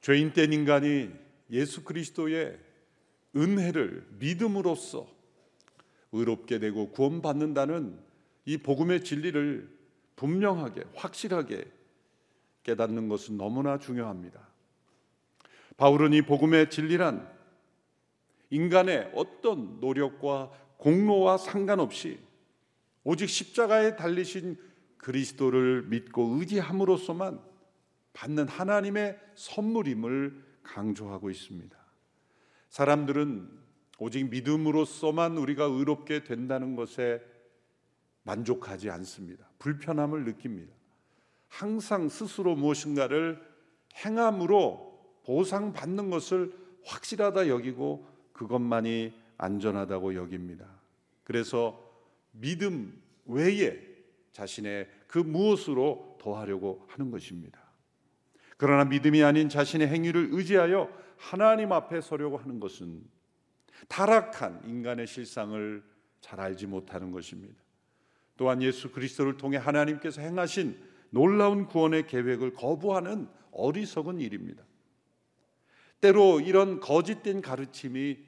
죄인 된 인간이 예수 그리스도의 은혜를 믿음으로써 의롭게 되고 구원받는다는 이 복음의 진리를 분명하게 확실하게 깨닫는 것은 너무나 중요합니다. 바울은 이 복음의 진리란 인간의 어떤 노력과 공로와 상관없이 오직 십자가에 달리신 그리스도를 믿고 의지함으로써만 받는 하나님의 선물임을 강조하고 있습니다. 사람들은 오직 믿음으로써만 우리가 의롭게 된다는 것에 만족하지 않습니다. 불편함을 느낍니다. 항상 스스로 무엇인가를 행함으로 보상받는 것을 확실하다 여기고 그것만이 안전하다고 여깁니다. 그래서 믿음 외에 자신의 그 무엇으로 더하려고 하는 것입니다. 그러나 믿음이 아닌 자신의 행위를 의지하여 하나님 앞에 서려고 하는 것은 타락한 인간의 실상을 잘 알지 못하는 것입니다. 또한 예수 그리스도를 통해 하나님께서 행하신 놀라운 구원의 계획을 거부하는 어리석은 일입니다. 때로 이런 거짓된 가르침이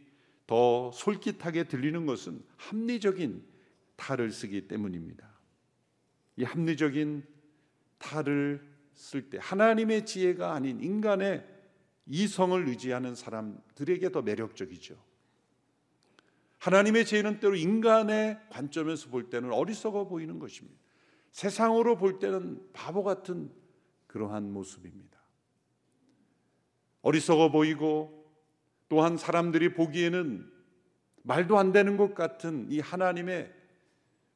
더 솔깃하게 들리는 것은 합리적인 탈을 쓰기 때문입니다. 이 합리적인 탈을 쓸 때 하나님의 지혜가 아닌 인간의 이성을 의지하는 사람들에게 더 매력적이죠. 하나님의 지혜는 때로 인간의 관점에서 볼 때는 어리석어 보이는 것입니다. 세상으로 볼 때는 바보 같은 그러한 모습입니다. 어리석어 보이고 또한 사람들이 보기에는 말도 안 되는 것 같은 이 하나님의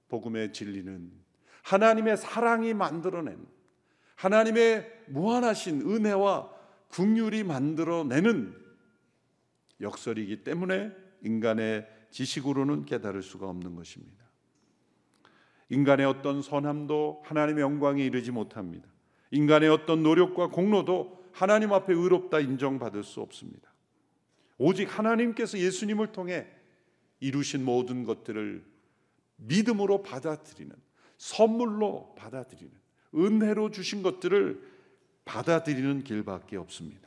복음의 진리는 하나님의 사랑이 만들어낸 하나님의 무한하신 은혜와 국률이 만들어내는 역설이기 때문에 인간의 지식으로는 깨달을 수가 없는 것입니다. 인간의 어떤 선함도 하나님의 영광에 이르지 못합니다. 인간의 어떤 노력과 공로도 하나님 앞에 의롭다 인정받을 수 없습니다. 오직 하나님께서 예수님을 통해 이루신 모든 것들을 믿음으로 받아들이는 선물로 받아들이는 은혜로 주신 것들을 받아들이는 길밖에 없습니다.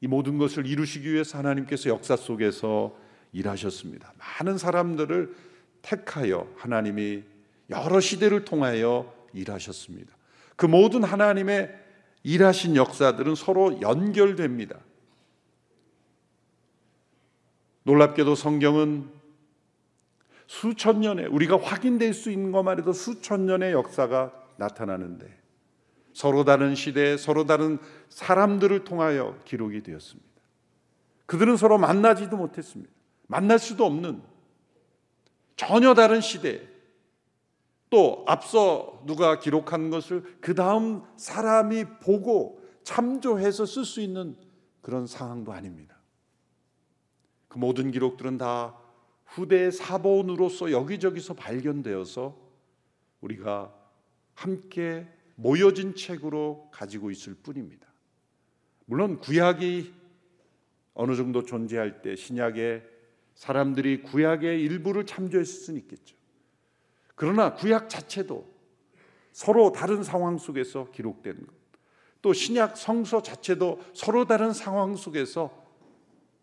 이 모든 것을 이루시기 위해서 하나님께서 역사 속에서 일하셨습니다. 많은 사람들을 택하여 하나님이 여러 시대를 통하여 일하셨습니다. 그 모든 하나님의 일하신 역사들은 서로 연결됩니다. 놀랍게도 성경은 수천 년의 우리가 확인될 수 있는 것만 해도 수천 년의 역사가 나타나는데 서로 다른 시대, 서로 다른 사람들을 통하여 기록이 되었습니다. 그들은 서로 만나지도 못했습니다. 만날 수도 없는 전혀 다른 시대. 또 앞서 누가 기록한 것을 그 다음 사람이 보고 참조해서 쓸 수 있는 그런 상황도 아닙니다. 그 모든 기록들은 다 후대의 사본으로서 여기저기서 발견되어서 우리가 함께 모여진 책으로 가지고 있을 뿐입니다. 물론 구약이 어느 정도 존재할 때 신약에 사람들이 구약의 일부를 참조했을 수는 있겠죠. 그러나 구약 자체도 서로 다른 상황 속에서 기록된 것. 또 신약 성서 자체도 서로 다른 상황 속에서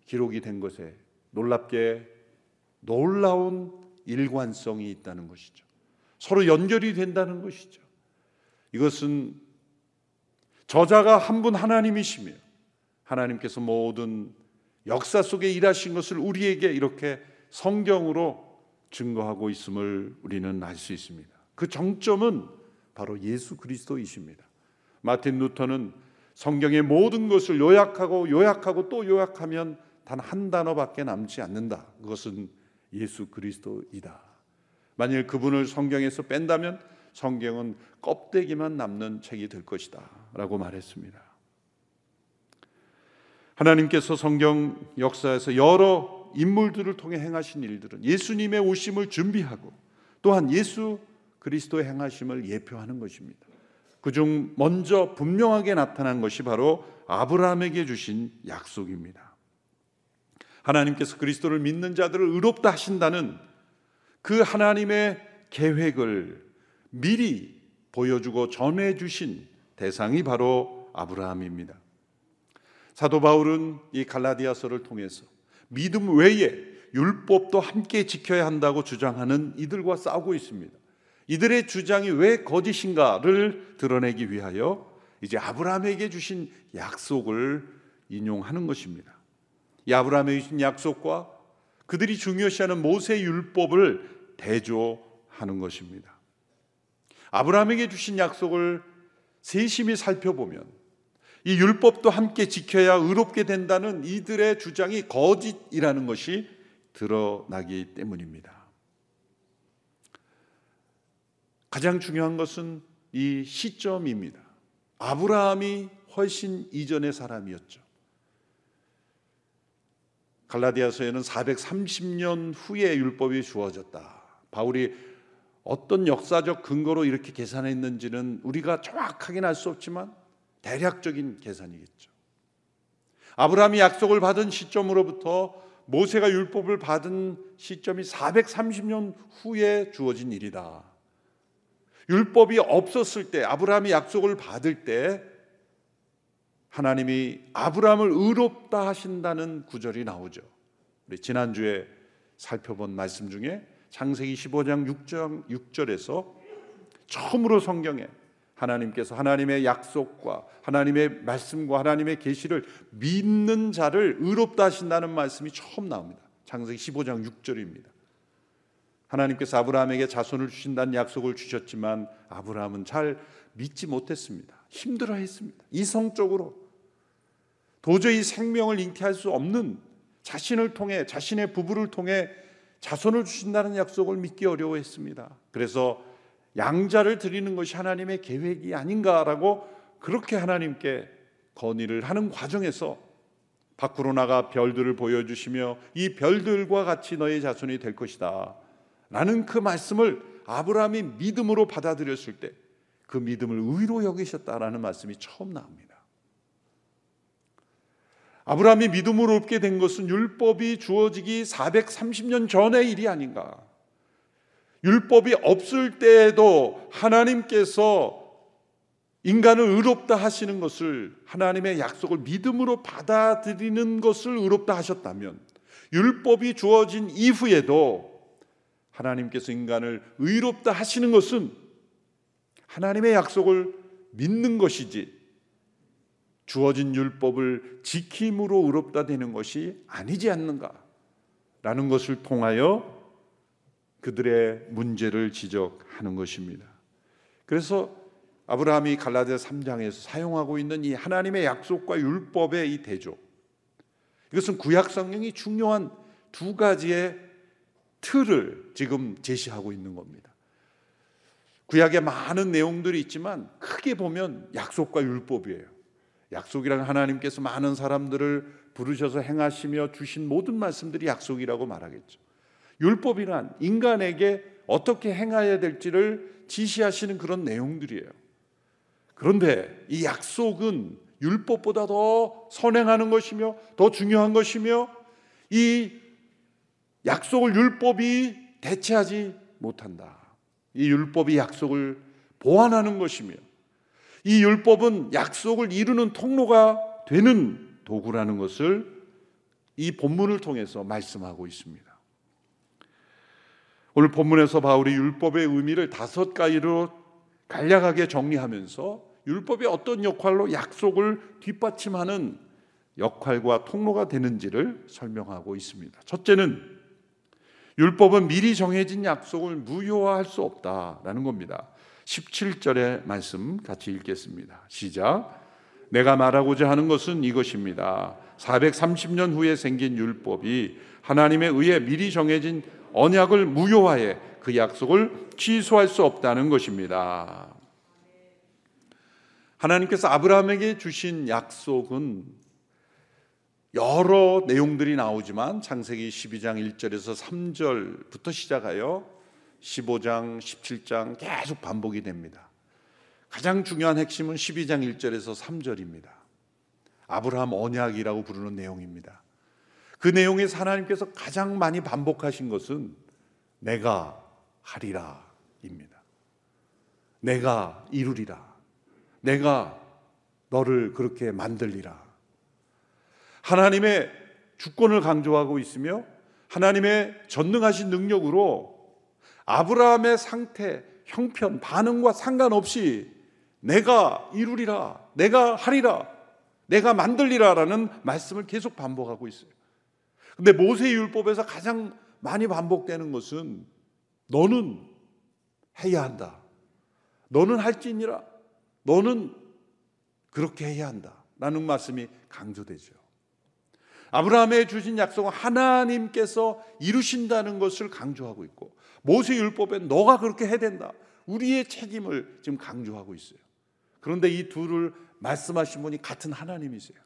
기록이 된 것에 놀랍게 놀라운 일관성이 있다는 것이죠. 서로 연결이 된다는 것이죠. 이것은 저자가 한 분 하나님이시며 하나님께서 모든 역사 속에 일하신 것을 우리에게 이렇게 성경으로 증거하고 있음을 우리는 알 수 있습니다. 그 정점은 바로 예수 그리스도이십니다. 마틴 루터는 성경의 모든 것을 요약하고 요약하고 또 요약하면 단 한 단어밖에 남지 않는다. 그것은 예수 그리스도이다. 만일 그분을 성경에서 뺀다면 성경은 껍데기만 남는 책이 될 것이다라고 말했습니다. 하나님께서 성경 역사에서 여러 인물들을 통해 행하신 일들은 예수님의 오심을 준비하고 또한 예수 그리스도의 행하심을 예표하는 것입니다. 그중 먼저 분명하게 나타난 것이 바로 아브라함에게 주신 약속입니다. 하나님께서 그리스도를 믿는 자들을 의롭다 하신다는 그 하나님의 계획을 미리 보여주고 전해 주신 대상이 바로 아브라함입니다. 사도 바울은 이 갈라디아서를 통해서 믿음 외에 율법도 함께 지켜야 한다고 주장하는 이들과 싸우고 있습니다. 이들의 주장이 왜 거짓인가를 드러내기 위하여 이제 아브라함에게 주신 약속을 인용하는 것입니다. 이 아브라함에게 주신 약속과 그들이 중요시하는 모세 율법을 대조하는 것입니다. 아브라함에게 주신 약속을 세심히 살펴보면 이 율법도 함께 지켜야 의롭게 된다는 이들의 주장이 거짓이라는 것이 드러나기 때문입니다. 가장 중요한 것은 이 시점입니다. 아브라함이 훨씬 이전의 사람이었죠. 갈라디아서에는 430년 후에 율법이 주어졌다. 바울이 어떤 역사적 근거로 이렇게 계산했는지는 우리가 정확하게는 알 수 없지만 대략적인 계산이겠죠. 아브라함이 약속을 받은 시점으로부터 모세가 율법을 받은 시점이 430년 후에 주어진 일이다. 율법이 없었을 때 아브라함이 약속을 받을 때 하나님이 아브라함을 의롭다 하신다는 구절이 나오죠. 우리 지난주에 살펴본 말씀 중에 창세기 15장 6장 6절에서 처음으로 성경에 하나님께서 하나님의 약속과 하나님의 말씀과 하나님의 계시를 믿는 자를 의롭다 하신다는 말씀이 처음 나옵니다. 창세기 15장 6절입니다. 하나님께서 아브라함에게 자손을 주신다는 약속을 주셨지만 아브라함은 잘 믿지 못했습니다. 힘들어 했습니다. 이성적으로 도저히 생명을 잉태할 수 없는 자신을 통해 자신의 부부를 통해 자손을 주신다는 약속을 믿기 어려워했습니다. 그래서 양자를 드리는 것이 하나님의 계획이 아닌가라고 그렇게 하나님께 건의를 하는 과정에서 밖으로 나가 별들을 보여주시며 이 별들과 같이 너의 자손이 될 것이다. 라는 그 말씀을 아브라함이 믿음으로 받아들였을 때 그 믿음을 의로 여기셨다라는 말씀이 처음 나옵니다. 아브라함이 믿음으로 얻게 된 것은 율법이 주어지기 430년 전의 일이 아닌가. 율법이 없을 때에도 하나님께서 인간을 의롭다 하시는 것을 하나님의 약속을 믿음으로 받아들이는 것을 의롭다 하셨다면 율법이 주어진 이후에도 하나님께서 인간을 의롭다 하시는 것은 하나님의 약속을 믿는 것이지 주어진 율법을 지킴으로 의롭다 되는 것이 아니지 않는가라는 것을 통하여 그들의 문제를 지적하는 것입니다. 그래서 아브라함이 갈라디아 3장에서 사용하고 있는 이 하나님의 약속과 율법의 이 대조 이것은 구약 성경이 중요한 두 가지의 틀을 지금 제시하고 있는 겁니다. 구약에 많은 내용들이 있지만 크게 보면 약속과 율법이에요. 약속이란 하나님께서 많은 사람들을 부르셔서 행하시며 주신 모든 말씀들이 약속이라고 말하겠죠. 율법이란 인간에게 어떻게 행해야 될지를 지시하시는 그런 내용들이에요. 그런데 이 약속은 율법보다 더 선행하는 것이며 더 중요한 것이며 이 약속을 율법이 대체하지 못한다. 이 율법이 약속을 보완하는 것이며 이 율법은 약속을 이루는 통로가 되는 도구라는 것을 이 본문을 통해서 말씀하고 있습니다. 오늘 본문에서 바울이 율법의 의미를 다섯 가지로 간략하게 정리하면서 율법이 어떤 역할로 약속을 뒷받침하는 역할과 통로가 되는지를 설명하고 있습니다. 첫째는 율법은 미리 정해진 약속을 무효화할 수 없다라는 겁니다. 17절의 말씀 같이 읽겠습니다. 시작. 내가 말하고자 하는 것은 이것입니다. 430년 후에 생긴 율법이 하나님의 의해 미리 정해진 언약을 무효화해 그 약속을 취소할 수 없다는 것입니다. 하나님께서 아브라함에게 주신 약속은 여러 내용들이 나오지만 창세기 12장 1절에서 3절부터 시작하여 15장, 17장 계속 반복이 됩니다. 가장 중요한 핵심은 12장 1절에서 3절입니다. 아브라함 언약이라고 부르는 내용입니다. 그 내용에서 하나님께서 가장 많이 반복하신 것은 내가 하리라입니다. 내가 이루리라. 내가 너를 그렇게 만들리라. 하나님의 주권을 강조하고 있으며 하나님의 전능하신 능력으로 아브라함의 상태, 형편, 반응과 상관없이 내가 이루리라, 내가 하리라, 내가 만들리라라는 말씀을 계속 반복하고 있어요. 근데 모세 율법에서 가장 많이 반복되는 것은 너는 해야 한다. 너는 할지니라. 너는 그렇게 해야 한다. 라는 말씀이 강조되죠. 아브라함에 주신 약속은 하나님께서 이루신다는 것을 강조하고 있고 모세 율법에 너가 그렇게 해야 된다. 우리의 책임을 지금 강조하고 있어요. 그런데 이 둘을 말씀하신 분이 같은 하나님이세요.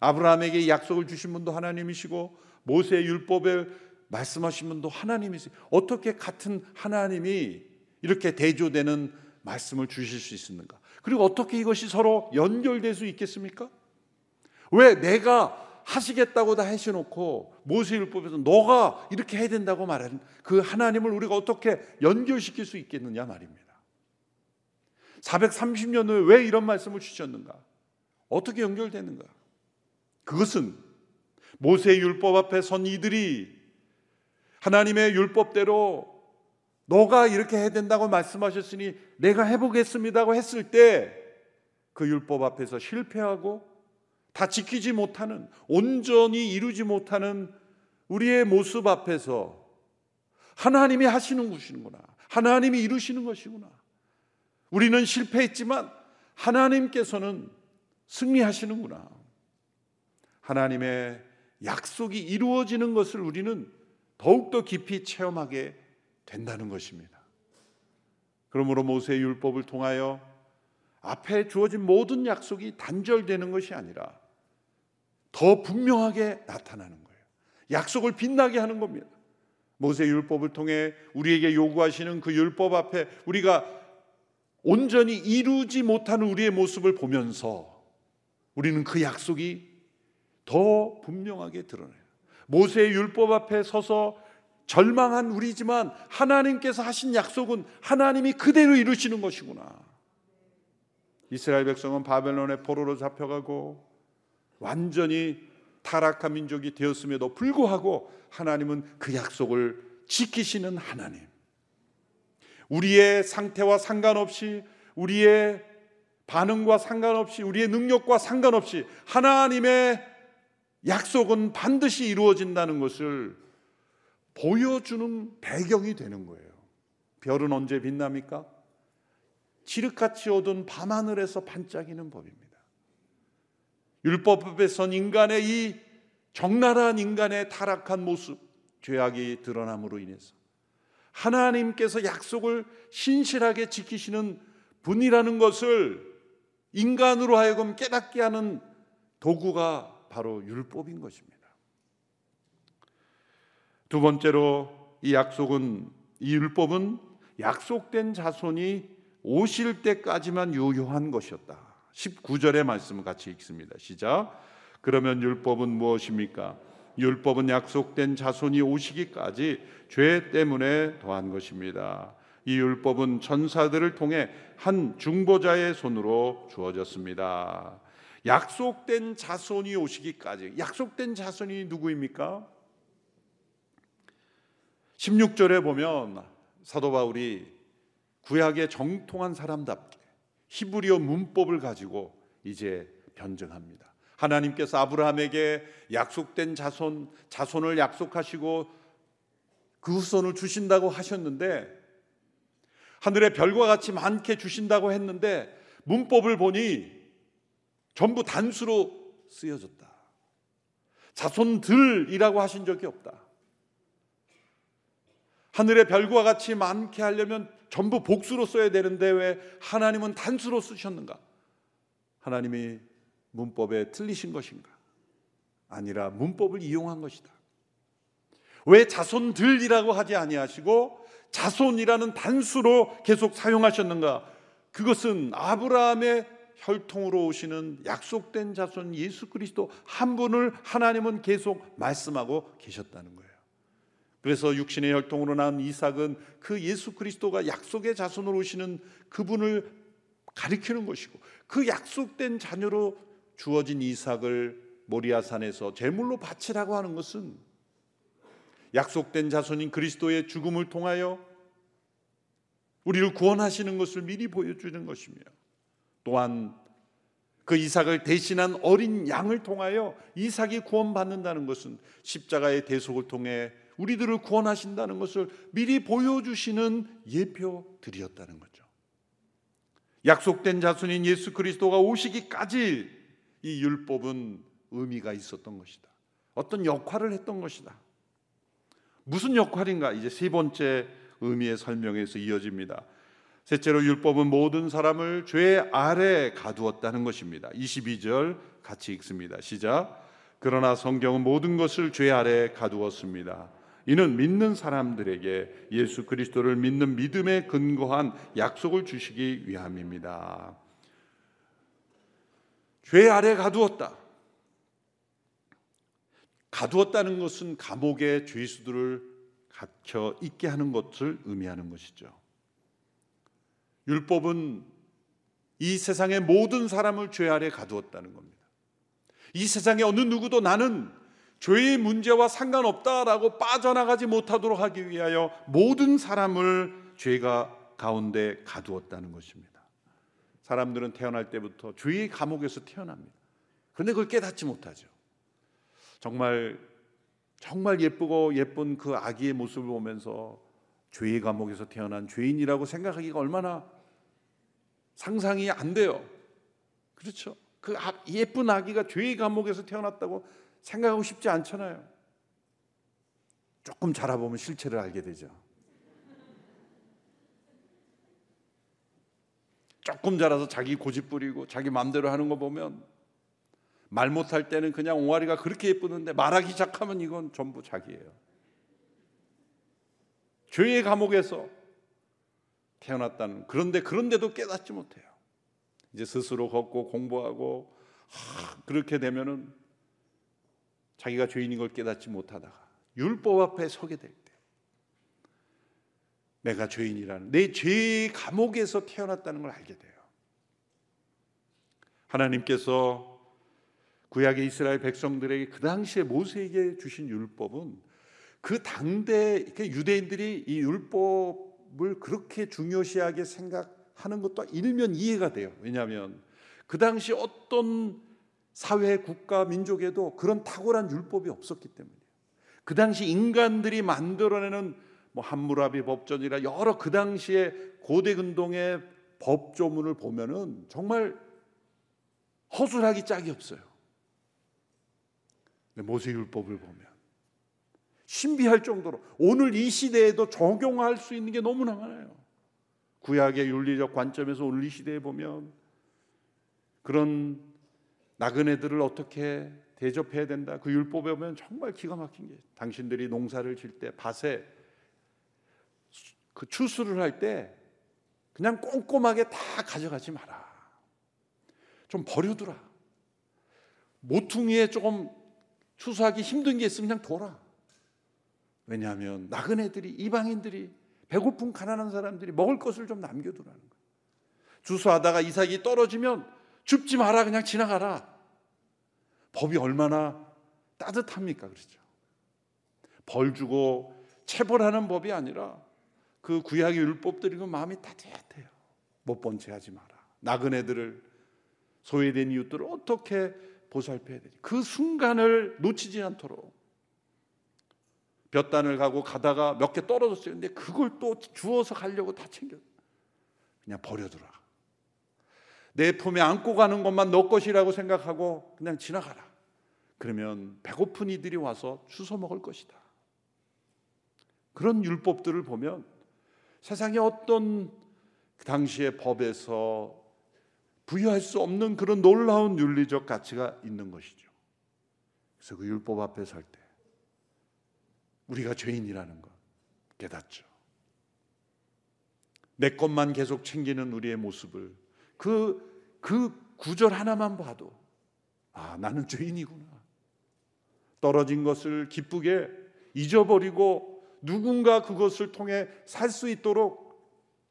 아브라함에게 약속을 주신 분도 하나님이시고 모세 율법에 말씀하신 분도 하나님이세요. 어떻게 같은 하나님이 이렇게 대조되는 말씀을 주실 수 있습니까? 그리고 어떻게 이것이 서로 연결될 수 있겠습니까? 왜 내가 하시겠다고 다 하셔놓고 모세율법에서 너가 이렇게 해야 된다고 말하는 그 하나님을 우리가 어떻게 연결시킬 수 있겠느냐 말입니다. 430년 후에 왜 이런 말씀을 주셨는가? 어떻게 연결되는가? 그것은 모세의 율법 앞에 선 이들이 하나님의 율법대로 너가 이렇게 해야 된다고 말씀하셨으니 내가 해보겠습니다고 했을 때 그 율법 앞에서 실패하고 다 지키지 못하는 온전히 이루지 못하는 우리의 모습 앞에서 하나님이 하시는 것이구나. 하나님이 이루시는 것이구나. 우리는 실패했지만 하나님께서는 승리하시는구나. 하나님의 약속이 이루어지는 것을 우리는 더욱더 깊이 체험하게 된다는 것입니다. 그러므로 모세의 율법을 통하여 앞에 주어진 모든 약속이 단절되는 것이 아니라 더 분명하게 나타나는 거예요. 약속을 빛나게 하는 겁니다. 모세 율법을 통해 우리에게 요구하시는 그 율법 앞에 우리가 온전히 이루지 못하는 우리의 모습을 보면서 우리는 그 약속이 더 분명하게 드러나요. 모세의 율법 앞에 서서 절망한 우리지만 하나님께서 하신 약속은 하나님이 그대로 이루시는 것이구나. 이스라엘 백성은 바벨론의 포로로 잡혀가고 완전히 타락한 민족이 되었음에도 불구하고 하나님은 그 약속을 지키시는 하나님. 우리의 상태와 상관없이 우리의 반응과 상관없이 우리의 능력과 상관없이 하나님의 약속은 반드시 이루어진다는 것을 보여주는 배경이 되는 거예요. 별은 언제 빛납니까? 지륵같이 어두운 밤하늘에서 반짝이는 법입니다. 율법에 선 인간의 이 적나라한 인간의 타락한 모습, 죄악이 드러남으로 인해서 하나님께서 약속을 신실하게 지키시는 분이라는 것을 인간으로 하여금 깨닫게 하는 도구가 바로 율법인 것입니다. 두 번째로 이 약속은 이 율법은 약속된 자손이 오실 때까지만 유효한 것이었다. 19절의 말씀을 같이 읽습니다. 시작. 그러면 율법은 무엇입니까? 율법은 약속된 자손이 오시기까지 죄 때문에 더한 것입니다. 이 율법은 천사들을 통해 한 중보자의 손으로 주어졌습니다. 약속된 자손이 오시기까지 약속된 자손이 누구입니까? 16절에 보면 사도 바울이 구약의 정통한 사람답게 히브리어 문법을 가지고 이제 변증합니다. 하나님께서 아브라함에게 약속된 자손, 자손을 약속하시고 그 후손을 주신다고 하셨는데 하늘의 별과 같이 많게 주신다고 했는데 문법을 보니 전부 단수로 쓰여졌다. 자손들이라고 하신 적이 없다. 하늘의 별과 같이 많게 하려면 전부 복수로 써야 되는데 왜 하나님은 단수로 쓰셨는가? 하나님이 문법에 틀리신 것인가? 아니라 문법을 이용한 것이다. 왜 자손들이라고 하지 아니하시고 자손이라는 단수로 계속 사용하셨는가? 그것은 아브라함의 혈통으로 오시는 약속된 자손 예수 그리스도 한 분을 하나님은 계속 말씀하고 계셨다는 거예요. 그래서 육신의 혈통으로 난 이삭은 그 예수 그리스도가 약속의 자손으로 오시는 그분을 가리키는 것이고 그 약속된 자녀로 주어진 이삭을 모리아산에서 제물로 바치라고 하는 것은 약속된 자손인 그리스도의 죽음을 통하여 우리를 구원하시는 것을 미리 보여주는 것이며 또한 그 이삭을 대신한 어린 양을 통하여 이삭이 구원받는다는 것은 십자가의 대속을 통해 우리들을 구원하신다는 것을 미리 보여주시는 예표들이었다는 거죠. 약속된 자손인 예수 그리스도가 오시기까지 이 율법은 의미가 있었던 것이다. 어떤 역할을 했던 것이다. 무슨 역할인가? 이제 세 번째 의미의 설명에서 이어집니다. 셋째로 율법은 모든 사람을 죄 아래 가두었다는 것입니다. 22절 같이 읽습니다. 시작. 그러나 성경은 모든 것을 죄 아래 가두었습니다. 이는 믿는 사람들에게 예수 그리스도를 믿는 믿음에 근거한 약속을 주시기 위함입니다. 죄 아래 가두었다. 가두었다는 것은 감옥에 죄수들을 갇혀 있게 하는 것을 의미하는 것이죠. 율법은 이 세상의 모든 사람을 죄 아래 가두었다는 겁니다. 이 세상의 어느 누구도 나는 죄의 문제와 상관없다라고 빠져나가지 못하도록 하기 위하여 모든 사람을 죄가 가운데 가두었다는 것입니다. 사람들은 태어날 때부터 죄의 감옥에서 태어납니다. 그런데 그걸 깨닫지 못하죠. 정말 정말 예쁘고 예쁜 그 아기의 모습을 보면서 죄의 감옥에서 태어난 죄인이라고 생각하기가 얼마나 상상이 안 돼요. 그렇죠? 그 아, 예쁜 아기가 죄의 감옥에서 태어났다고 생각하고 싶지 않잖아요. 조금 자라보면 실체를 알게 되죠. 조금 자라서 자기 고집 부리고 자기 마음대로 하는 거 보면 말 못할 때는 그냥 옹알이가 그렇게 예쁘는데 말하기 시작하면 이건 전부 자기예요. 죄의 감옥에서 태어났다는 그런데 그런데도 깨닫지 못해요. 이제 스스로 걷고 공부하고 하, 그렇게 되면은 자기가 죄인인 걸 깨닫지 못하다가 율법 앞에 서게 될 때 내가 죄인이라는 내 죄의 감옥에서 태어났다는 걸 알게 돼요. 하나님께서 구약의 이스라엘 백성들에게 그 당시에 모세에게 주신 율법은 그 당대 유대인들이 이 율법 율법을 그렇게 중요시하게 생각하는 것도 일면 이해가 돼요. 왜냐하면 그 당시 어떤 사회, 국가, 민족에도 그런 탁월한 율법이 없었기 때문이에요. 그 당시 인간들이 만들어내는 뭐 함무라비 법전이라 여러 그 당시에 고대 근동의 법조문을 보면은 정말 허술하기 짝이 없어요. 모세 율법을 보면 신비할 정도로 오늘 이 시대에도 적용할 수 있는 게 너무나 많아요. 구약의 윤리적 관점에서 오늘 이 시대에 보면 그런 나그네들을 어떻게 대접해야 된다. 그 율법에 보면 정말 기가 막힌 게 당신들이 농사를 질 때 밭에 그 추수를 할 때 그냥 꼼꼼하게 다 가져가지 마라. 좀 버려두라. 모퉁이에 조금 추수하기 힘든 게 있으면 그냥 둬라. 왜냐하면 나그네들이 이방인들이 배고픈 가난한 사람들이 먹을 것을 좀 남겨두라는 거예요. 주소하다가 이삭이 떨어지면 줍지 마라 그냥 지나가라. 법이 얼마나 따뜻합니까 그렇죠. 벌 주고 체벌하는 법이 아니라 그 구약의 율법들이 그 마음이 따뜻해요. 못 본 채 하지 마라. 나그네들을 소외된 이웃들을 어떻게 보살펴야 되지? 그 순간을 놓치지 않도록 볕단을 가고 가다가 몇 개 떨어졌어요. 근데 그걸 또 주워서 가려고 다 챙겨. 그냥 버려두라. 내 품에 안고 가는 것만 너 것이라고 생각하고 그냥 지나가라. 그러면 배고픈 이들이 와서 주워 먹을 것이다. 그런 율법들을 보면 세상에 어떤 그 당시의 법에서 부여할 수 없는 그런 놀라운 윤리적 가치가 있는 것이죠. 그래서 그 율법 앞에 설 때 우리가 죄인이라는 것 깨닫죠. 내 것만 계속 챙기는 우리의 모습을 그, 그 구절 하나만 봐도, 아, 나는 죄인이구나. 떨어진 것을 기쁘게 잊어버리고 누군가 그것을 통해 살 수 있도록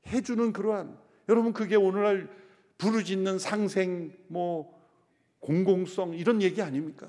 해주는 그러한, 여러분, 그게 오늘날 부르짖는 상생, 뭐, 공공성, 이런 얘기 아닙니까?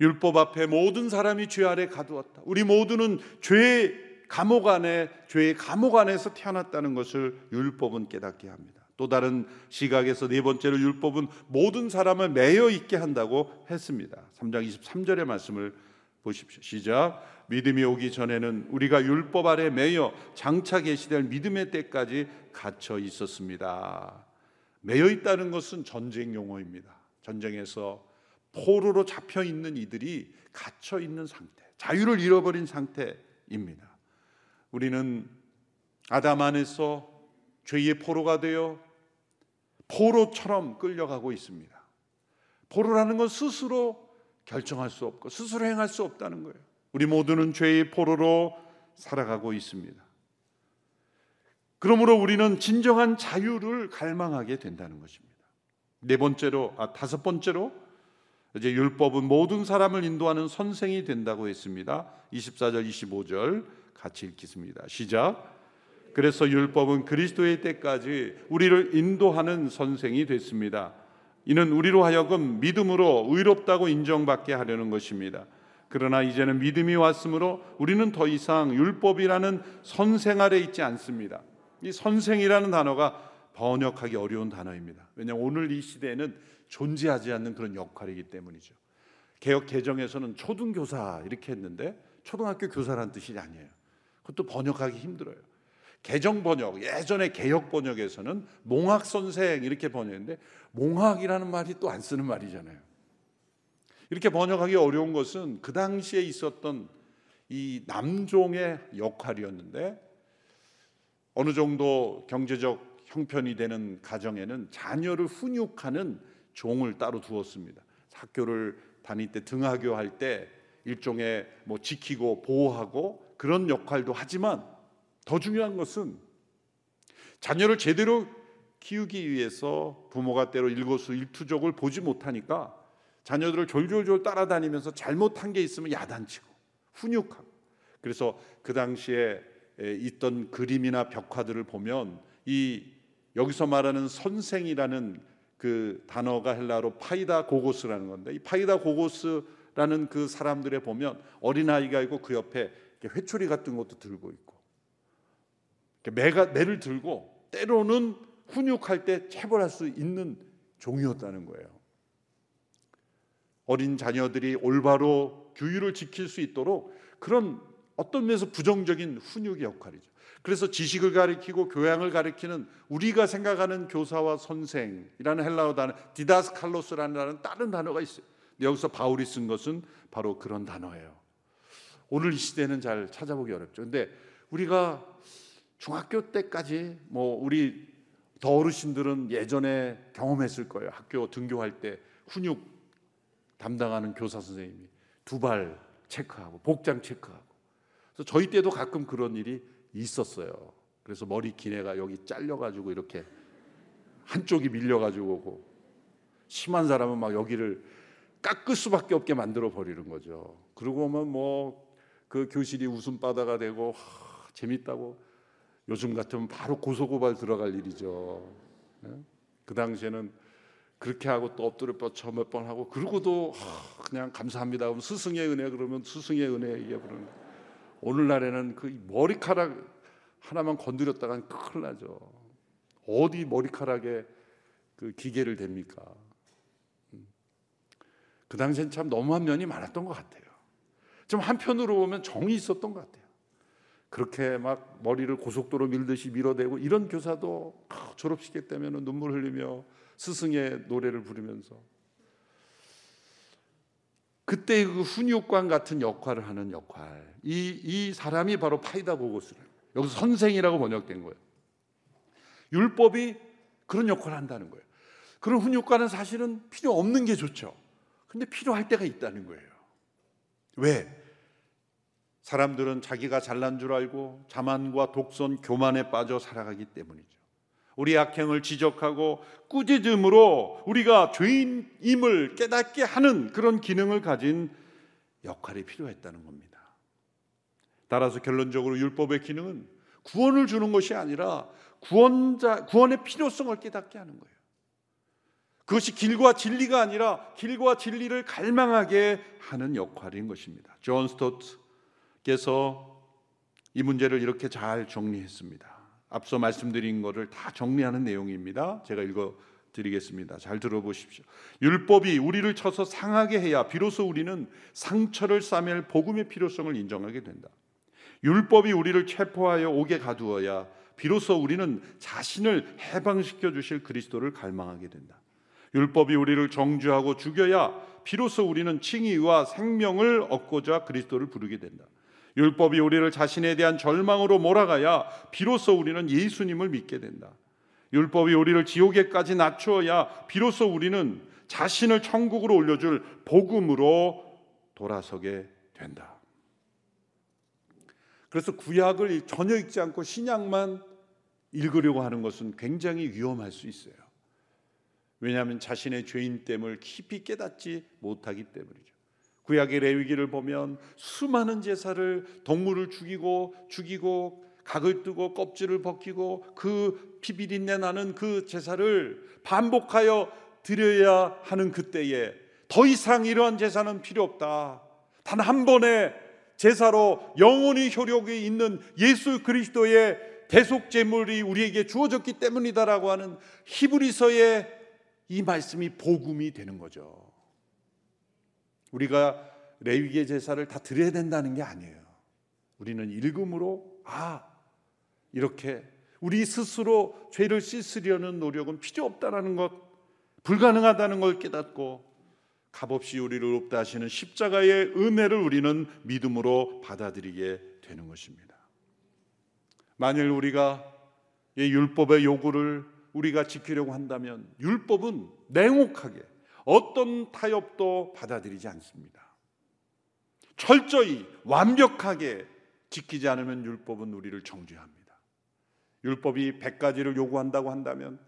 율법 앞에 모든 사람이 죄 아래 가두었다. 우리 모두는 죄의 감옥 안에 죄의 감옥 안에서 태어났다는 것을 율법은 깨닫게 합니다. 또 다른 시각에서 네 번째로 율법은 모든 사람을 매여 있게 한다고 했습니다. 3장 23절의 말씀을 보십시오. 시작. 믿음이 오기 전에는 우리가 율법 아래 매여 장차 계시될 믿음의 때까지 갇혀 있었습니다. 매여 있다는 것은 전쟁 용어입니다. 전쟁에서 포로로 잡혀 있는 이들이 갇혀 있는 상태, 자유를 잃어버린 상태입니다. 우리는 아담 안에서 죄의 포로가 되어 포로처럼 끌려가고 있습니다. 포로라는 건 스스로 결정할 수 없고 스스로 행할 수 없다는 거예요. 우리 모두는 죄의 포로로 살아가고 있습니다. 그러므로 우리는 진정한 자유를 갈망하게 된다는 것입니다. 네 번째로, 아, 다섯 번째로, 이제 율법은 모든 사람을 인도하는 선생이 된다고 했습니다. 24절, 25절 같이 읽겠습니다. 시작. 그래서 율법은 그리스도의 때까지 우리를 인도하는 선생이 됐습니다. 이는 우리로 하여금 믿음으로 의롭다고 인정받게 하려는 것입니다. 그러나 이제는 믿음이 왔으므로 우리는 더 이상 율법이라는 선생 아래 있지 않습니다. 이 선생이라는 단어가 번역하기 어려운 단어입니다. 왜냐하면 오늘 이 시대에는 존재하지 않는 그런 역할이기 때문이죠. 개혁 개정에서는 초등교사 이렇게 했는데 초등학교 교사란 뜻이 아니에요. 그것도 번역하기 힘들어요. 개정 번역, 예전에 개혁 번역에서는 몽학 선생 이렇게 번역했는데 몽학이라는 말이 또 안 쓰는 말이잖아요. 이렇게 번역하기 어려운 것은 그 당시에 있었던 이 남종의 역할이었는데 어느 정도 경제적 형편이 되는 가정에는 자녀를 훈육하는 종을 따로 두었습니다. 학교를 다닐 때 등하교 할 때 일종의 뭐 지키고 보호하고 그런 역할도 하지만 더 중요한 것은 자녀를 제대로 키우기 위해서 부모가 때로 일거수 일투족을 보지 못하니까 자녀들을 졸졸졸 따라다니면서 잘못한 게 있으면 야단치고 훈육하고. 그래서 그 당시에 있던 그림이나 벽화들을 보면 이 여기서 말하는 선생이라는 그 단어가 헬라로 파이다 고고스라는 건데 이 파이다 고고스라는 그 사람들에 보면 어린 아이가 있고 그 옆에 회초리 같은 것도 들고 있고 매가 매를 들고 때로는 훈육할 때 체벌할 수 있는 종이었다는 거예요. 어린 자녀들이 올바로 규율을 지킬 수 있도록 그런 어떤 면에서 부정적인 훈육의 역할이죠. 그래서 지식을 가리키고 교양을 가리키는 우리가 생각하는 교사와 선생이라는 헬라어 단어 디다스칼로스라는 다른 단어가 있어요. 여기서 바울이 쓴 것은 바로 그런 단어예요. 오늘 이 시대는 잘 찾아보기 어렵죠. 근데 우리가 중학교 때까지 뭐 우리 더 어르신들은 예전에 경험했을 거예요. 학교 등교할 때 훈육 담당하는 교사 선생님이 두 발 체크하고 복장 체크하고. 그래서 저희 때도 가끔 그런 일이 있었어요. 그래서 머리 긴 애가 여기 잘려가지고 이렇게 한쪽이 밀려가지고 오고 심한 사람은 막 여기를 깎을 수밖에 없게 만들어 버리는 거죠. 그러고 오면 뭐 그 교실이 웃음바다가 되고 하, 재밌다고 요즘 같으면 바로 고소고발 들어갈 일이죠. 네? 그 당시에는 그렇게 하고 또 엎드려 뻗쳐 몇 번 하고 그러고도 하, 그냥 감사합니다. 그럼 스승의 은혜 그러면 스승의 은혜 이게 그러는 오늘날에는 그 머리카락 하나만 건드렸다간 큰일 나죠. 어디 머리카락에 그 기계를 댑니까? 음. 그 당시엔 참 너무한 면이 많았던 것 같아요. 좀 한편으로 보면 정이 있었던 것 같아요. 그렇게 막 머리를 고속도로 밀듯이 밀어대고 이런 교사도 졸업식 때면 눈물 흘리며 스승의 노래를 부르면서 그때 그 훈육관 같은 역할을 하는 역할 이, 이 사람이 바로 파이다 보고스를 여기서 선생이라고 번역된 거예요. 율법이 그런 역할을 한다는 거예요. 그런 훈육관은 사실은 필요 없는 게 좋죠. 근데 필요할 때가 있다는 거예요. 왜? 사람들은 자기가 잘난 줄 알고 자만과 독선, 교만에 빠져 살아가기 때문이죠. 우리 악행을 지적하고 꾸짖음으로 우리가 죄인임을 깨닫게 하는 그런 기능을 가진 역할이 필요했다는 겁니다. 따라서 결론적으로 율법의 기능은 구원을 주는 것이 아니라 구원자 구원의 필요성을 깨닫게 하는 거예요. 그것이 길과 진리가 아니라 길과 진리를 갈망하게 하는 역할인 것입니다. 존 스토트 께서 이 문제를 이렇게 잘 정리했습니다. 앞서 말씀드린 것을 다 정리하는 내용입니다. 제가 읽어 드리겠습니다. 잘 들어보십시오. 율법이 우리를 쳐서 상하게 해야 비로소 우리는 상처를 싸맬 복음의 필요성을 인정하게 된다. 율법이 우리를 체포하여 옥에 가두어야 비로소 우리는 자신을 해방시켜 주실 그리스도를 갈망하게 된다. 율법이 우리를 정죄하고 죽여야 비로소 우리는 칭의와 생명을 얻고자 그리스도를 부르게 된다. 율법이 우리를 자신에 대한 절망으로 몰아가야 비로소 우리는 예수님을 믿게 된다. 율법이 우리를 지옥에까지 낮추어야 비로소 우리는 자신을 천국으로 올려줄 복음으로 돌아서게 된다. 그래서 구약을 전혀 읽지 않고 신약만 읽으려고 하는 것은 굉장히 위험할 수 있어요. 왜냐하면 자신의 죄인됨을 깊이 깨닫지 못하기 때문이죠. 구약의 레위기를 보면 수많은 제사를 동물을 죽이고 죽이고 각을 뜨고 껍질을 벗기고 그 피비린내 나는 그 제사를 반복하여 드려야 하는 그때에 더 이상 이러한 제사는 필요 없다. 단 한 번의 제사로 영원히 효력이 있는 예수 그리스도의 대속 제물이 우리에게 주어졌기 때문이다라고 하는 히브리서의 이 말씀이 복음이 되는 거죠. 우리가 레위기의 제사를 다 드려야 된다는 게 아니에요. 우리는 읽음으로 아 이렇게 우리 스스로 죄를 씻으려는 노력은 필요 없다라는 것, 불가능하다는 걸 깨닫고 값없이 우리를 없다 하시는 십자가의 은혜를 우리는 믿음으로 받아들이게 되는 것입니다. 만일 우리가 이 율법의 요구를 우리가 지키려고 한다면 율법은 냉혹하게 어떤 타협도 받아들이지 않습니다. 철저히 완벽하게 지키지 않으면 율법은 우리를 정죄합니다. 율법이 100가지를 요구한다고 한다면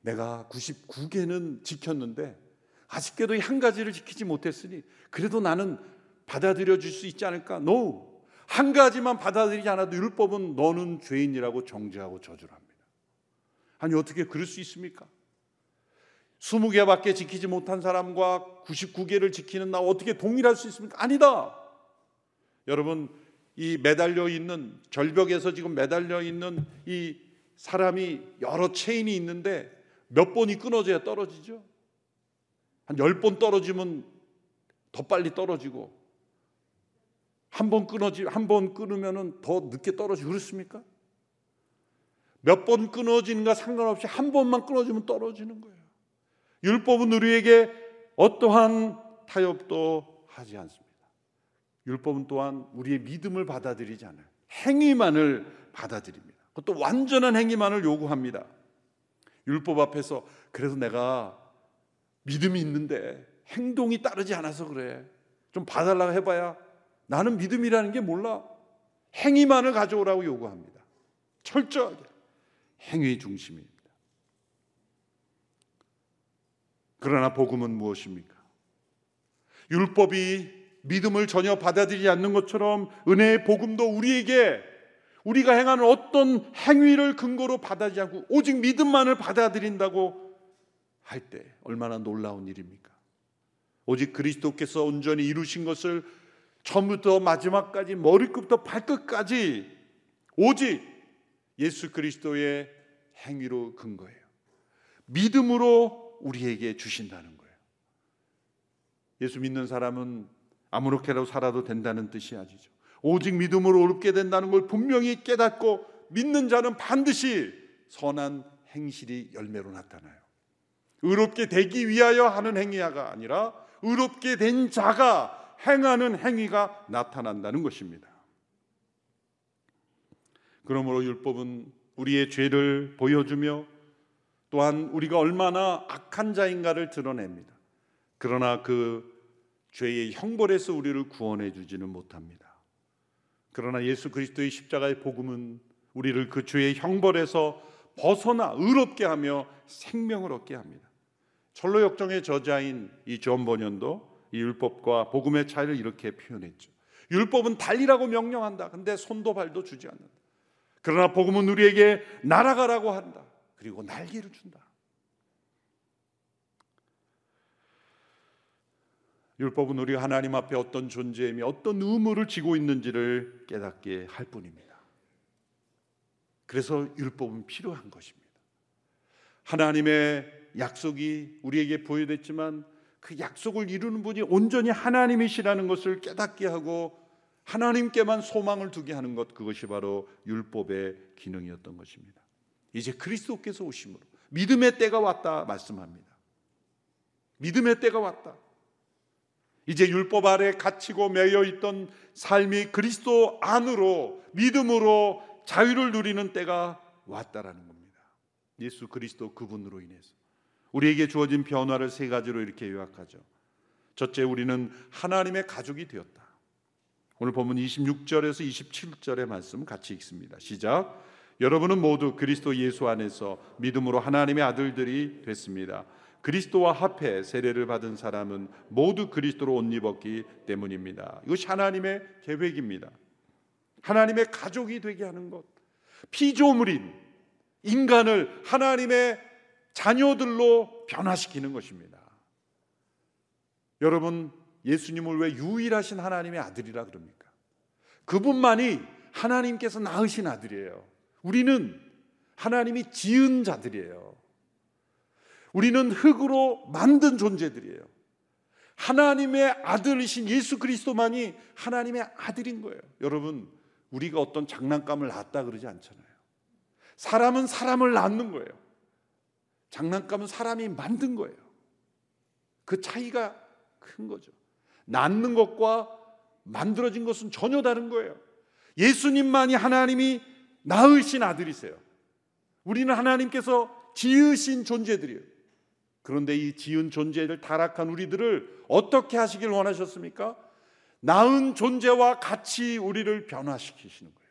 내가 99개는 지켰는데 아쉽게도 한 가지를 지키지 못했으니 그래도 나는 받아들여 줄 수 있지 않을까? No. 한 가지만 받아들이지 않아도 율법은 너는 죄인이라고 정죄하고 저주합니다. 아니 어떻게 그럴 수 있습니까? 20개밖에 지키지 못한 사람과 99개를 지키는 나 어떻게 동일할 수 있습니까? 아니다. 여러분 이 매달려 있는 절벽에서 지금 매달려 있는 이 사람이 여러 체인이 있는데 몇 번이 끊어져야 떨어지죠? 한열번 떨어지면 더 빨리 떨어지고 한 번 끊어지 한 번 끊으면은 더 늦게 떨어지고 그렇습니까? 몇 번 끊어지는가 상관없이 한 번만 끊어지면 떨어지는 거예요. 율법은 우리에게 어떠한 타협도 하지 않습니다. 율법은 또한 우리의 믿음을 받아들이지 않아요. 행위만을 받아들입니다. 그것도 완전한 행위만을 요구합니다. 율법 앞에서 그래도 내가 믿음이 있는데 행동이 따르지 않아서 그래. 좀 봐달라고 해봐야 나는 믿음이라는 게 몰라. 행위만을 가져오라고 요구합니다. 철저하게. 행위 중심입니다. 그러나 복음은 무엇입니까? 율법이 믿음을 전혀 받아들이지 않는 것처럼 은혜의 복음도 우리에게 우리가 행하는 어떤 행위를 근거로 받아들이지 않고 오직 믿음만을 받아들인다고 할 때 얼마나 놀라운 일입니까? 오직 그리스도께서 온전히 이루신 것을 처음부터 마지막까지 머리끝부터 발끝까지 오직 예수 그리스도의 행위로 근거해요. 믿음으로 우리에게 주신다는 거예요. 예수 믿는 사람은 아무렇게라도 살아도 된다는 뜻이 아니죠. 오직 믿음으로 어렵게 된다는 걸 분명히 깨닫고 믿는 자는 반드시 선한 행실이 열매로 나타나요. 의롭게 되기 위하여 하는 행위가 아니라 의롭게 된 자가 행하는 행위가 나타난다는 것입니다. 그러므로 율법은 우리의 죄를 보여주며 또한 우리가 얼마나 악한 자인가를 드러냅니다. 그러나 그 죄의 형벌에서 우리를 구원해 주지는 못합니다. 그러나 예수 그리스도의 십자가의 복음은 우리를 그 죄의 형벌에서 벗어나 의롭게 하며 생명을 얻게 합니다. 철로 역정의 저자인 이존 번연도 이 율법과 복음의 차이를 이렇게 표현했죠. 율법은 달리라고 명령한다. 근데 손도 발도 주지 않는다. 그러나 복음은 우리에게 날아가라고 한다. 그리고 날개를 준다. 율법은 우리 하나님 앞에 어떤 존재이며 어떤 의무를 지고 있는지를 깨닫게 할 뿐입니다. 그래서 율법은 필요한 것입니다. 하나님의 약속이 우리에게 보여됐지만 그 약속을 이루는 분이 온전히 하나님이시라는 것을 깨닫게 하고 하나님께만 소망을 두게 하는 것 그것이 바로 율법의 기능이었던 것입니다. 이제 그리스도께서 오심으로 믿음의 때가 왔다 말씀합니다. 믿음의 때가 왔다. 이제 율법 아래 갇히고 매여 있던 삶이 그리스도 안으로 믿음으로 자유를 누리는 때가 왔다라는 겁니다. 예수 그리스도 그분으로 인해서 우리에게 주어진 변화를 세 가지로 이렇게 요약하죠. 첫째, 우리는 하나님의 가족이 되었다. 오늘 본문 26절에서 27절의 말씀 같이 읽습니다. 시작. 여러분은 모두 그리스도 예수 안에서 믿음으로 하나님의 아들들이 됐습니다. 그리스도와 합해 세례를 받은 사람은 모두 그리스도로 옷 입었기 때문입니다. 이것이 하나님의 계획입니다. 하나님의 가족이 되게 하는 것. 피조물인 인간을 하나님의 자녀들로 변화시키는 것입니다. 여러분, 예수님을 왜 유일하신 하나님의 아들이라 그럽니까? 그분만이 하나님께서 낳으신 아들이에요. 우리는 하나님이 지은 자들이에요. 우리는 흙으로 만든 존재들이에요. 하나님의 아들이신 예수 그리스도만이 하나님의 아들인 거예요. 여러분, 우리가 어떤 장난감을 낳았다 그러지 않잖아요. 사람은 사람을 낳는 거예요. 장난감은 사람이 만든 거예요. 그 차이가 큰 거죠. 낳는 것과 만들어진 것은 전혀 다른 거예요. 예수님만이 하나님이 낳으신 아들이세요. 우리는 하나님께서 지으신 존재들이에요. 그런데 이 지은 존재를 타락한 우리들을 어떻게 하시길 원하셨습니까? 낳은 존재와 같이 우리를 변화시키시는 거예요.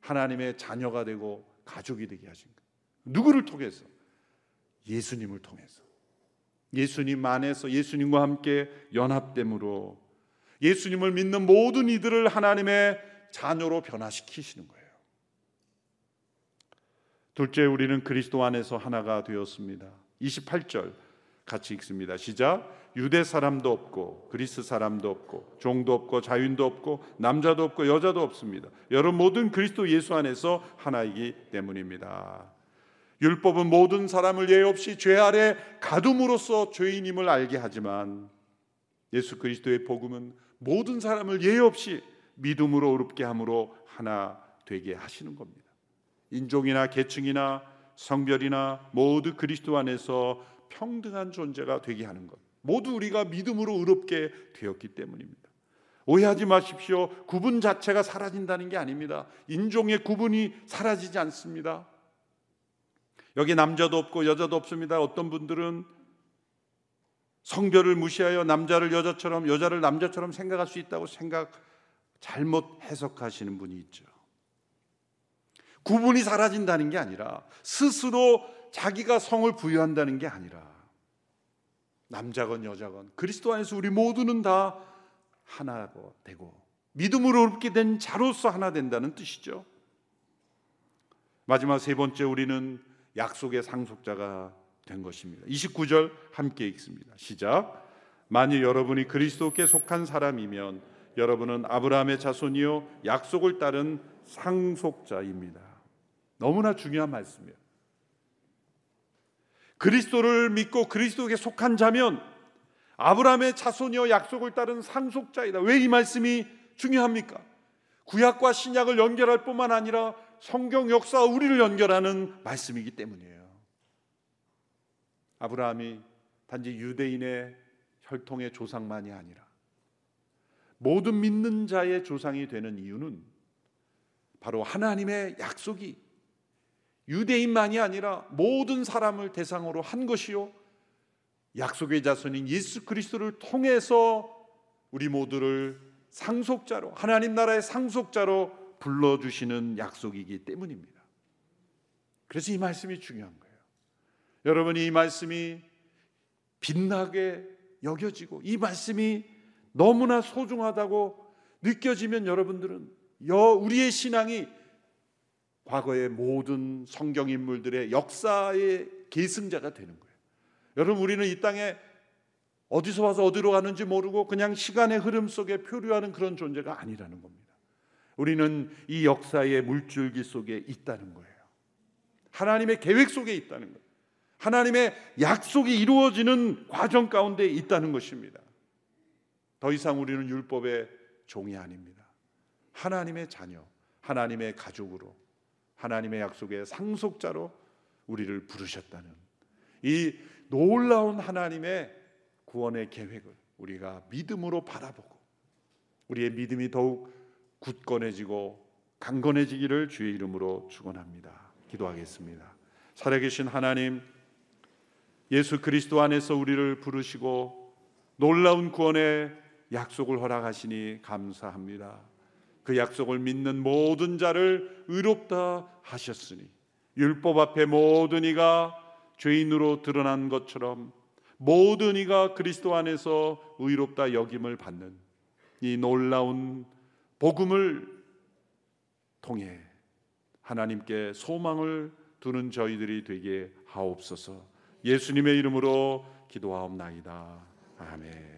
하나님의 자녀가 되고 가족이 되게 하신 거예요. 누구를 통해서? 예수님을 통해서. 예수님 안에서 예수님과 함께 연합됨으로 예수님을 믿는 모든 이들을 하나님의 자녀로 변화시키시는 거예요. 둘째, 우리는 그리스도 안에서 하나가 되었습니다. 28절 같이 읽습니다. 시작. 유대 사람도 없고 그리스 사람도 없고 종도 없고 자유인도 없고 남자도 없고 여자도 없습니다. 여러분 모든 그리스도 예수 안에서 하나이기 때문입니다. 율법은 모든 사람을 예외 없이 죄 아래 가둠으로써 죄인임을 알게 하지만 예수 그리스도의 복음은 모든 사람을 예외 없이 믿음으로 의롭게 함으로 하나 되게 하시는 겁니다. 인종이나 계층이나 성별이나 모두 그리스도 안에서 평등한 존재가 되게 하는 것. 모두 우리가 믿음으로 의롭게 되었기 때문입니다. 오해하지 마십시오. 구분 자체가 사라진다는 게 아닙니다. 인종의 구분이 사라지지 않습니다. 여기 남자도 없고 여자도 없습니다. 어떤 분들은 성별을 무시하여 남자를 여자처럼 여자를 남자처럼 생각할 수 있다고 생각 잘못 해석하시는 분이 있죠. 구분이 사라진다는 게 아니라 스스로 자기가 성을 부여한다는 게 아니라 남자건 여자건 그리스도 안에서 우리 모두는 다 하나가 되고 믿음으로 얻게 된 자로서 하나 된다는 뜻이죠. 마지막 세 번째 우리는 약속의 상속자가 된 것입니다. 29절 함께 읽습니다. 시작. 만일 여러분이 그리스도께 속한 사람이면 여러분은 아브라함의 자손이요 약속을 따른 상속자입니다. 너무나 중요한 말씀이에요. 그리스도를 믿고 그리스도에게 속한 자면 아브라함의 자손이요 약속을 따른 상속자이다. 왜 이 말씀이 중요합니까? 구약과 신약을 연결할 뿐만 아니라 성경 역사와 우리를 연결하는 말씀이기 때문이에요. 아브라함이 단지 유대인의 혈통의 조상만이 아니라 모든 믿는 자의 조상이 되는 이유는 바로 하나님의 약속이 유대인만이 아니라 모든 사람을 대상으로 한 것이요. 약속의 자손인 예수 그리스도를 통해서 우리 모두를 상속자로 하나님 나라의 상속자로 불러 주시는 약속이기 때문입니다. 그래서 이 말씀이 중요한 거예요. 여러분이 이 말씀이 빛나게 여겨지고 이 말씀이 너무나 소중하다고 느껴지면 여러분들은 우리의 신앙이 과거의 모든 성경 인물들의 역사의 계승자가 되는 거예요. 여러분 우리는 이 땅에 어디서 와서 어디로 가는지 모르고 그냥 시간의 흐름 속에 표류하는 그런 존재가 아니라는 겁니다. 우리는 이 역사의 물줄기 속에 있다는 거예요. 하나님의 계획 속에 있다는 거예요. 하나님의 약속이 이루어지는 과정 가운데 있다는 것입니다. 더 이상 우리는 율법의 종이 아닙니다. 하나님의 자녀, 하나님의 가족으로, 하나님의 약속의 상속자로 우리를 부르셨다는 이 놀라운 하나님의 구원의 계획을 우리가 믿음으로 바라보고 우리의 믿음이 더욱 굳건해지고 강건해지기를 주의 이름으로 축원합니다. 기도하겠습니다. 살아계신 하나님 예수 그리스도 안에서 우리를 부르시고 놀라운 구원의 약속을 허락하시니 감사합니다. 그 약속을 믿는 모든 자를 의롭다 하셨으니 율법 앞에 모든 이가 죄인으로 드러난 것처럼 모든 이가 그리스도 안에서 의롭다 여김을 받는 이 놀라운 복음을 통해 하나님께 소망을 두는 저희들이 되게 하옵소서. 예수님의 이름으로 기도하옵나이다. 아멘.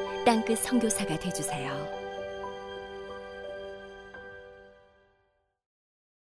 땅끝 성교사가 되주세요